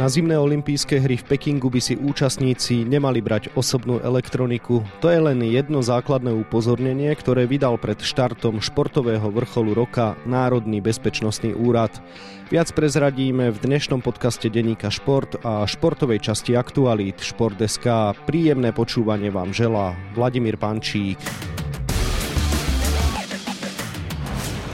Na zimné olympijské hry v Pekingu by si účastníci nemali brať osobnú elektroniku. To je len jedno základné upozornenie, ktoré vydal pred štartom športového vrcholu roka Národný bezpečnostný úrad. Viac prezradíme v dnešnom podcaste Deníka Šport a športovej časti Aktualít Šport.sk. Príjemné počúvanie vám želá Vladimír Pančík.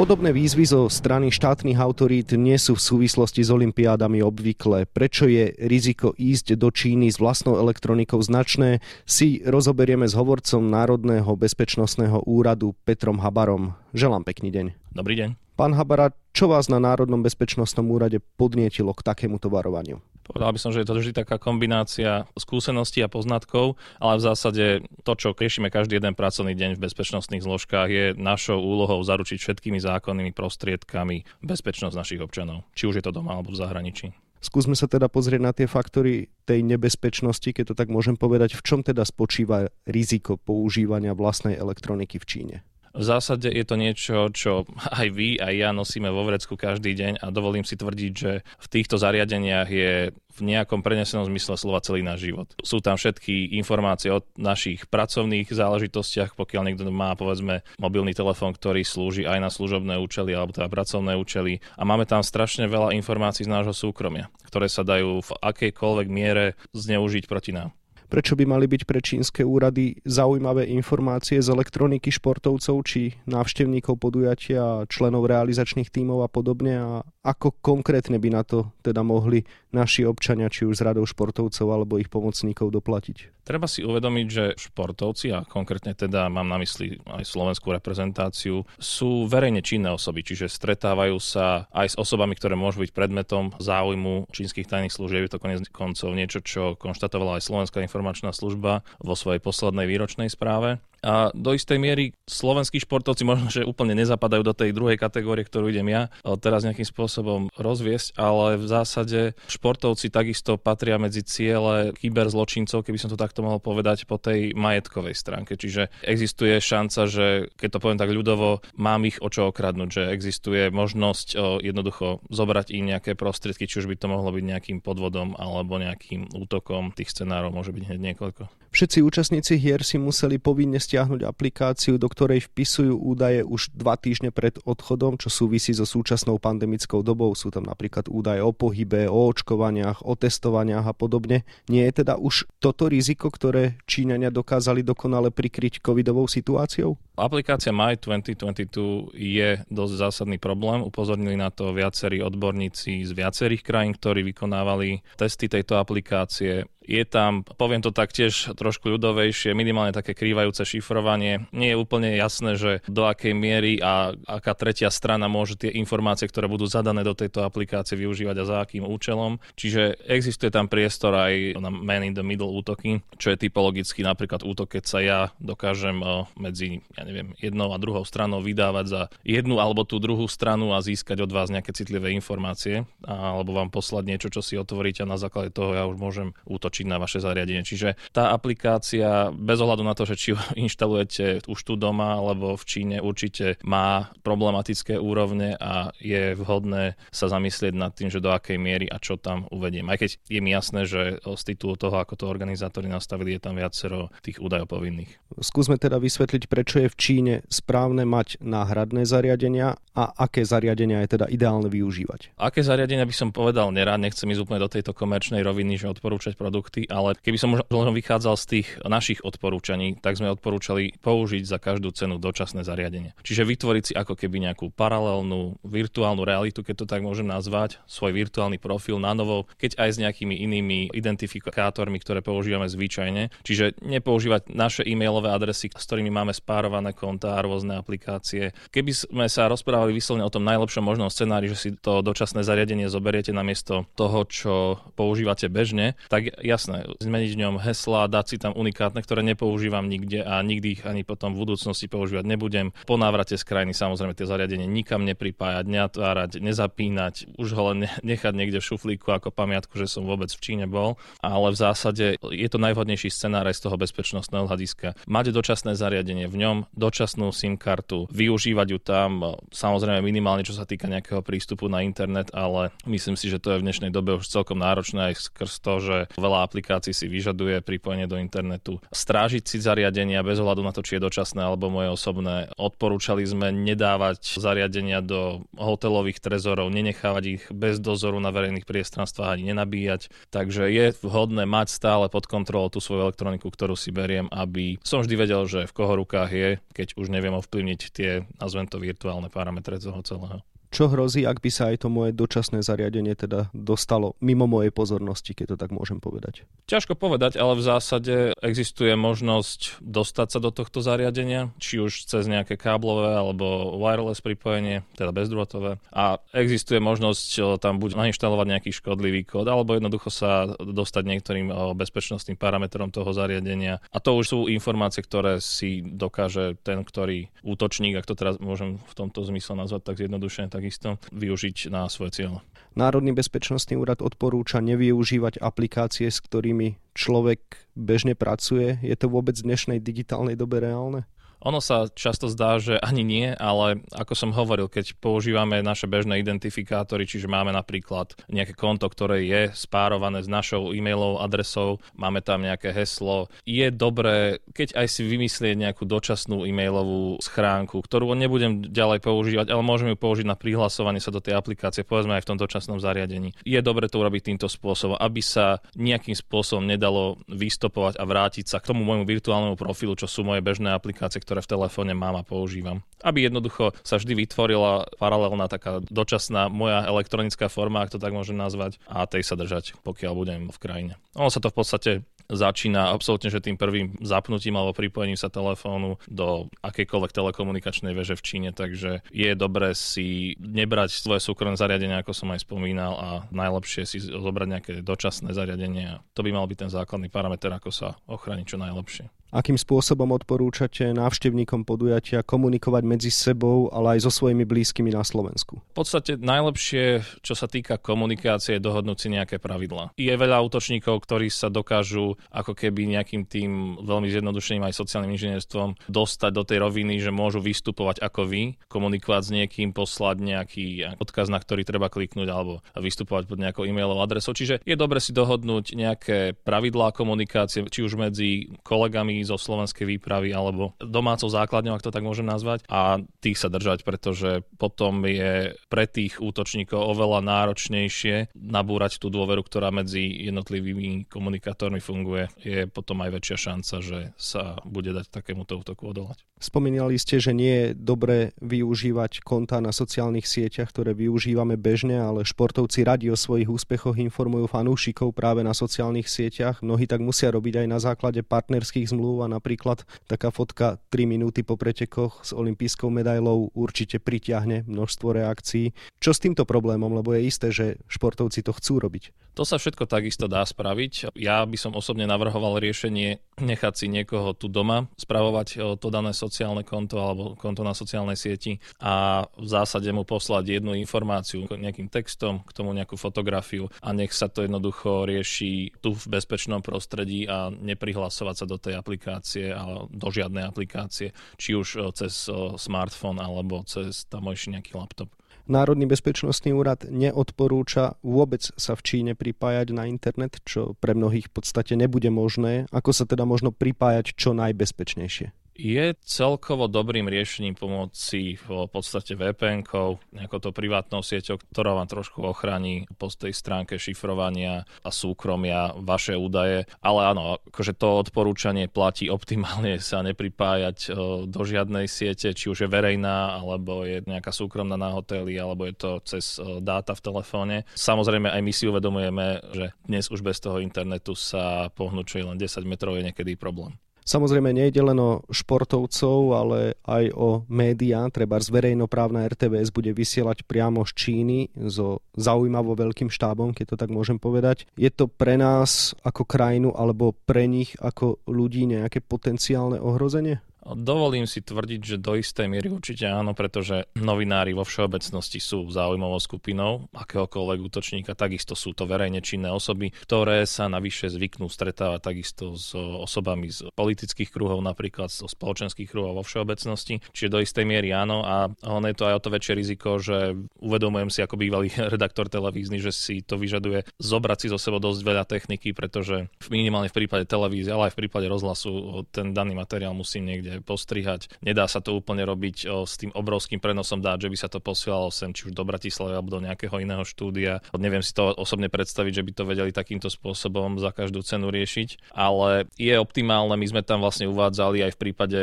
Podobné výzvy zo strany štátnych autorít nie sú v súvislosti s olympiádami obvyklé. Prečo je riziko ísť do Číny s vlastnou elektronikou značné, si rozoberieme s hovorcom Národného bezpečnostného úradu Petrom Habarom. Želám pekný deň. Dobrý deň. Pán Habara, čo vás na Národnom bezpečnostnom úrade podnietilo k takémuto varovaniu? Povedal by som, že je to vždy taká kombinácia skúseností a poznatkov, ale v zásade to, čo riešime každý jeden pracovný deň v bezpečnostných zložkách, je našou úlohou zaručiť všetkými zákonnými prostriedkami bezpečnosť našich občanov, či už je to doma alebo v zahraničí. Skúsme sa teda pozrieť na tie faktory tej nebezpečnosti, keď to tak môžem povedať. V čom teda spočíva riziko používania vlastnej elektroniky v Číne? V zásade je to niečo, čo aj vy, aj ja nosíme vo vrecku každý deň a dovolím si tvrdiť, že v týchto zariadeniach je v nejakom prenesenom zmysle slova celý náš život. Sú tam všetky informácie o našich pracovných záležitostiach, pokiaľ niekto má povedzme mobilný telefón, ktorý slúži aj na služobné účely alebo teda pracovné účely a máme tam strašne veľa informácií z nášho súkromia, ktoré sa dajú v akejkoľvek miere zneužiť proti nám prečo by mali byť pre čínske úrady zaujímavé informácie z elektroniky športovcov či návštevníkov podujatia, členov realizačných tímov a podobne? A ako konkrétne by na to teda mohli naši občania, či už z radou športovcov alebo ich pomocníkov doplatiť? Treba si uvedomiť, že športovci, a konkrétne teda mám na mysli aj slovenskú reprezentáciu, sú verejne činné osoby, čiže stretávajú sa aj s osobami, ktoré môžu byť predmetom záujmu čínskych tajných služieb. Je to konec koncov niečo, čo konštatovala aj Slovenská informačná služba vo svojej poslednej výročnej správe. A do istej miery slovenskí športovci možno, že úplne nezapadajú do tej druhej kategórie, ktorú idem ja teraz nejakým spôsobom rozviesť, ale v zásade športovci takisto patria medzi ciele kyberzločincov, keby som to takto mohol povedať, po tej majetkovej stránke. Čiže existuje šanca, že keď to poviem tak ľudovo, mám ich o čo okradnúť, že existuje možnosť jednoducho zobrať im nejaké prostriedky, či už by to mohlo byť nejakým podvodom alebo nejakým útokom. Tých scenárov môže byť hneď niekoľko. Všetci účastníci hier si museli povinne stiahnuť aplikáciu, do ktorej vpisujú údaje už dva týždne pred odchodom, čo súvisí so súčasnou pandemickou dobou. Sú tam napríklad údaje o pohybe, o očkovaniach, o testovaniach a podobne. Nie je teda už toto riziko, ktoré Číňania dokázali dokonale prikryť covidovou situáciou? Aplikácia My 2022 je dosť zásadný problém. Upozornili na to viacerí odborníci z viacerých krajín, ktorí vykonávali testy tejto aplikácie. Je tam, poviem to taktiež trošku ľudovejšie, minimálne také krývajúce šifrovanie. Nie je úplne jasné, že do akej miery a aká tretia strana môže tie informácie, ktoré budú zadané do tejto aplikácie využívať a za akým účelom. Čiže existuje tam priestor aj na man in the middle útoky, čo je typologicky napríklad útok, keď sa ja dokážem medzi, ja neviem, jednou a druhou stranou vydávať za jednu alebo tú druhú stranu a získať od vás nejaké citlivé informácie alebo vám poslať niečo, čo si otvoríte a na základe toho ja už môžem útočiť tlačiť na vaše zariadenie. Čiže tá aplikácia, bez ohľadu na to, že či ju inštalujete už tu doma alebo v Číne, určite má problematické úrovne a je vhodné sa zamyslieť nad tým, že do akej miery a čo tam uvediem. Aj keď je mi jasné, že z titulu toho, ako to organizátori nastavili, je tam viacero tých údajov povinných. Skúsme teda vysvetliť, prečo je v Číne správne mať náhradné zariadenia a aké zariadenia je teda ideálne využívať. Aké zariadenia by som povedal nerád, nechcem ísť úplne do tejto komerčnej roviny, že odporúčať produkt produkty, ale keby som možno vychádzal z tých našich odporúčaní, tak sme odporúčali použiť za každú cenu dočasné zariadenie. Čiže vytvoriť si ako keby nejakú paralelnú virtuálnu realitu, keď to tak môžem nazvať, svoj virtuálny profil na novo, keď aj s nejakými inými identifikátormi, ktoré používame zvyčajne. Čiže nepoužívať naše e-mailové adresy, s ktorými máme spárované konta a rôzne aplikácie. Keby sme sa rozprávali vyslovene o tom najlepšom možnom scenári, že si to dočasné zariadenie zoberiete namiesto toho, čo používate bežne, tak jasné, zmeniť v ňom hesla, dať si tam unikátne, ktoré nepoužívam nikde a nikdy ich ani potom v budúcnosti používať nebudem. Po návrate z krajiny samozrejme tie zariadenie nikam nepripájať, neatvárať, nezapínať, už ho len nechať niekde v šuflíku ako pamiatku, že som vôbec v Číne bol. Ale v zásade je to najvhodnejší scenár z toho bezpečnostného hľadiska. Mať dočasné zariadenie v ňom, dočasnú SIM kartu, využívať ju tam, samozrejme minimálne čo sa týka nejakého prístupu na internet, ale myslím si, že to je v dnešnej dobe už celkom náročné aj skrz to, že veľa aplikácií si vyžaduje pripojenie do internetu. Strážiť si zariadenia bez ohľadu na to, či je dočasné alebo moje osobné. Odporúčali sme nedávať zariadenia do hotelových trezorov, nenechávať ich bez dozoru na verejných priestranstvách ani nenabíjať. Takže je vhodné mať stále pod kontrolou tú svoju elektroniku, ktorú si beriem, aby som vždy vedel, že v koho rukách je, keď už neviem ovplyvniť tie, nazvem to virtuálne parametre toho celého. Čo hrozí, ak by sa aj to moje dočasné zariadenie teda dostalo mimo mojej pozornosti, keď to tak môžem povedať? Ťažko povedať, ale v zásade existuje možnosť dostať sa do tohto zariadenia, či už cez nejaké káblové alebo wireless pripojenie, teda bezdrôtové. A existuje možnosť tam buď nainštalovať nejaký škodlivý kód, alebo jednoducho sa dostať niektorým bezpečnostným parametrom toho zariadenia. A to už sú informácie, ktoré si dokáže ten, ktorý útočník, ak to teraz môžem v tomto zmysle nazvať tak zjednodušene, tak takisto využiť na svoje cieľ. Národný bezpečnostný úrad odporúča nevyužívať aplikácie, s ktorými človek bežne pracuje. Je to vôbec v dnešnej digitálnej dobe reálne? Ono sa často zdá, že ani nie, ale ako som hovoril, keď používame naše bežné identifikátory, čiže máme napríklad nejaké konto, ktoré je spárované s našou e-mailovou adresou, máme tam nejaké heslo, je dobré, keď aj si vymyslieť nejakú dočasnú e-mailovú schránku, ktorú nebudem ďalej používať, ale môžeme ju použiť na prihlasovanie sa do tej aplikácie, povedzme aj v tom dočasnom zariadení. Je dobre to urobiť týmto spôsobom, aby sa nejakým spôsobom nedalo vystopovať a vrátiť sa k tomu môjmu virtuálnemu profilu, čo sú moje bežné aplikácie, ktoré v telefóne mám a používam. Aby jednoducho sa vždy vytvorila paralelná taká dočasná moja elektronická forma, ak to tak môžem nazvať, a tej sa držať, pokiaľ budem v krajine. Ono sa to v podstate začína absolútne, že tým prvým zapnutím alebo pripojením sa telefónu do akejkoľvek telekomunikačnej veže v Číne, takže je dobré si nebrať svoje súkromné zariadenie, ako som aj spomínal, a najlepšie si zobrať nejaké dočasné zariadenie. To by mal byť ten základný parameter, ako sa ochrániť čo najlepšie. Akým spôsobom odporúčate návštevníkom podujatia komunikovať medzi sebou, ale aj so svojimi blízkymi na Slovensku? V podstate najlepšie, čo sa týka komunikácie, je dohodnúť si nejaké pravidlá. Je veľa útočníkov, ktorí sa dokážu ako keby nejakým tým veľmi zjednodušeným aj sociálnym inžinierstvom dostať do tej roviny, že môžu vystupovať ako vy, komunikovať s niekým, poslať nejaký odkaz, na ktorý treba kliknúť alebo vystupovať pod nejakou e-mailovou adresou. Čiže je dobre si dohodnúť nejaké pravidlá komunikácie, či už medzi kolegami zo slovenskej výpravy alebo domácou základňou, ak to tak môžem nazvať, a tých sa držať, pretože potom je pre tých útočníkov oveľa náročnejšie nabúrať tú dôveru, ktorá medzi jednotlivými komunikátormi funguje. Je potom aj väčšia šanca, že sa bude dať takémuto útoku odolať. Spomínali ste, že nie je dobre využívať konta na sociálnych sieťach, ktoré využívame bežne, ale športovci radi o svojich úspechoch informujú fanúšikov práve na sociálnych sieťach. Mnohí tak musia robiť aj na základe partnerských zmluv a napríklad taká fotka 3 minúty po pretekoch s olympijskou medailou určite pritiahne množstvo reakcií. Čo s týmto problémom, lebo je isté, že športovci to chcú robiť? To sa všetko takisto dá spraviť. Ja by som osobne navrhoval riešenie nechať si niekoho tu doma spravovať to dané sociálne konto alebo konto na sociálnej sieti a v zásade mu poslať jednu informáciu nejakým textom, k tomu nejakú fotografiu a nech sa to jednoducho rieši tu v bezpečnom prostredí a neprihlasovať sa do tej aplikácie a do žiadnej aplikácie, či už cez smartfón alebo cez tamojší nejaký laptop. Národný bezpečnostný úrad neodporúča vôbec sa v Číne pripájať na internet, čo pre mnohých v podstate nebude možné. Ako sa teda možno pripájať čo najbezpečnejšie? Je celkovo dobrým riešením pomoci v podstate VPN-kou, to privátnou sieťou, ktorá vám trošku ochráni po tej stránke šifrovania a súkromia vaše údaje. Ale áno, akože to odporúčanie platí optimálne sa nepripájať e, do žiadnej siete, či už je verejná, alebo je nejaká súkromná na hoteli, alebo je to cez e, dáta v telefóne. Samozrejme aj my si uvedomujeme, že dnes už bez toho internetu sa pohnúť čo je len 10 metrov je niekedy problém. Samozrejme nejde len o športovcov, ale aj o médiá. Treba z verejnoprávna RTVS bude vysielať priamo z Číny so zaujímavo veľkým štábom, keď to tak môžem povedať. Je to pre nás ako krajinu alebo pre nich ako ľudí nejaké potenciálne ohrozenie? Dovolím si tvrdiť, že do istej miery určite áno, pretože novinári vo všeobecnosti sú záujmovou skupinou akéhokoľvek útočníka, takisto sú to verejne činné osoby, ktoré sa navyše zvyknú stretávať takisto s osobami z politických kruhov, napríklad zo spoločenských kruhov vo všeobecnosti. Čiže do istej miery áno a on je to aj o to väčšie riziko, že uvedomujem si ako bývalý redaktor televízny, že si to vyžaduje zobrať si zo sebou dosť veľa techniky, pretože minimálne v prípade televízie, ale aj v prípade rozhlasu ten daný materiál musí niekde niekde postrihať. Nedá sa to úplne robiť o, s tým obrovským prenosom dát, že by sa to posielalo sem, či už do Bratislavy alebo do nejakého iného štúdia. Neviem si to osobne predstaviť, že by to vedeli takýmto spôsobom za každú cenu riešiť, ale je optimálne, my sme tam vlastne uvádzali aj v prípade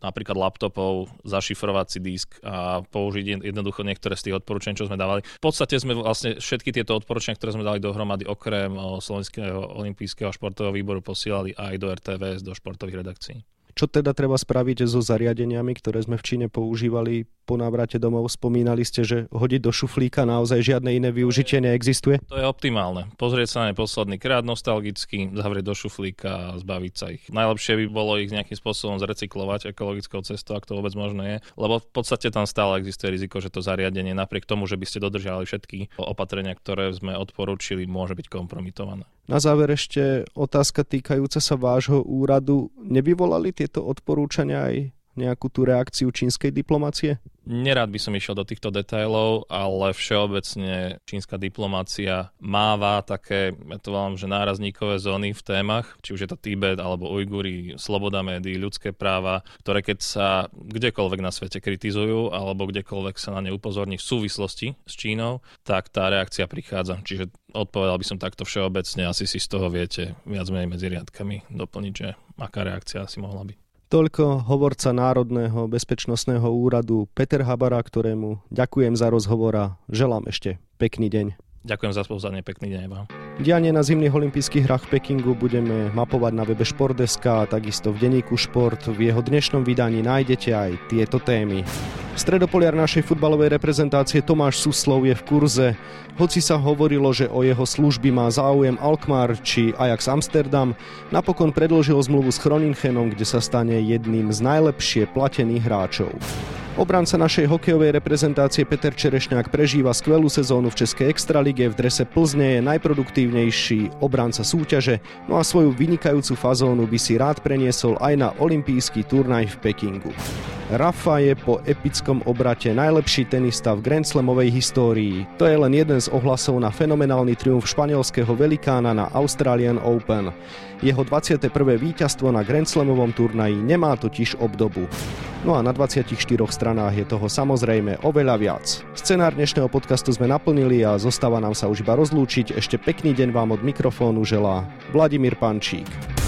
napríklad laptopov zašifrovať si disk a použiť jednoducho niektoré z tých odporúčaní, čo sme dávali. V podstate sme vlastne všetky tieto odporúčania, ktoré sme dali dohromady okrem Slovenského olympijského športového výboru posielali aj do RTVS, do športových redakcií. Čo teda treba spraviť so zariadeniami, ktoré sme v Číne používali po návrate domov? Spomínali ste, že hodiť do šuflíka naozaj žiadne iné využitie neexistuje? To je optimálne. Pozrieť sa na posledný krát nostalgicky, zavrieť do šuflíka a zbaviť sa ich. Najlepšie by bolo ich nejakým spôsobom zrecyklovať ekologickou cestou, ak to vôbec možné je, lebo v podstate tam stále existuje riziko, že to zariadenie napriek tomu, že by ste dodržali všetky opatrenia, ktoré sme odporúčili, môže byť kompromitované. Na záver ešte otázka týkajúca sa vášho úradu. Nevyvolali tieto odporúčania aj nejakú tú reakciu čínskej diplomácie? Nerád by som išiel do týchto detailov, ale všeobecne čínska diplomácia máva také, ja to volám, že nárazníkové zóny v témach, či už je to Tibet alebo Ujguri, sloboda médií, ľudské práva, ktoré keď sa kdekoľvek na svete kritizujú alebo kdekoľvek sa na ne upozorní v súvislosti s Čínou, tak tá reakcia prichádza. Čiže odpovedal by som takto všeobecne, asi si z toho viete viac menej medzi riadkami doplniť, že aká reakcia asi mohla byť. Toľko hovorca Národného bezpečnostného úradu Peter Habara, ktorému ďakujem za rozhovor a želám ešte pekný deň. Ďakujem za spozornie, pekný deň vám. Dianie na zimných olympijských hrách v Pekingu budeme mapovať na webe Športdeska a takisto v denníku Šport. V jeho dnešnom vydaní nájdete aj tieto témy. Stredopoliar našej futbalovej reprezentácie Tomáš Suslov je v kurze. Hoci sa hovorilo, že o jeho služby má záujem Alkmaar či Ajax Amsterdam, napokon predložil zmluvu s Chroninchenom, kde sa stane jedným z najlepšie platených hráčov. Obranca našej hokejovej reprezentácie Peter Čerešňák prežíva skvelú sezónu v Českej extralige, v drese Plzne je najproduktívnejší obranca súťaže, no a svoju vynikajúcu fazónu by si rád preniesol aj na olimpijský turnaj v Pekingu. Rafa je po epickom obrate najlepší tenista v Grand Slamovej histórii. To je len jeden z ohlasov na fenomenálny triumf španielského velikána na Australian Open. Jeho 21. víťazstvo na Grand Slamovom turnaji nemá totiž obdobu. No a na 24 stranách je toho samozrejme oveľa viac. Scenár dnešného podcastu sme naplnili a zostáva nám sa už iba rozlúčiť. Ešte pekný deň vám od mikrofónu želá Vladimír Pančík.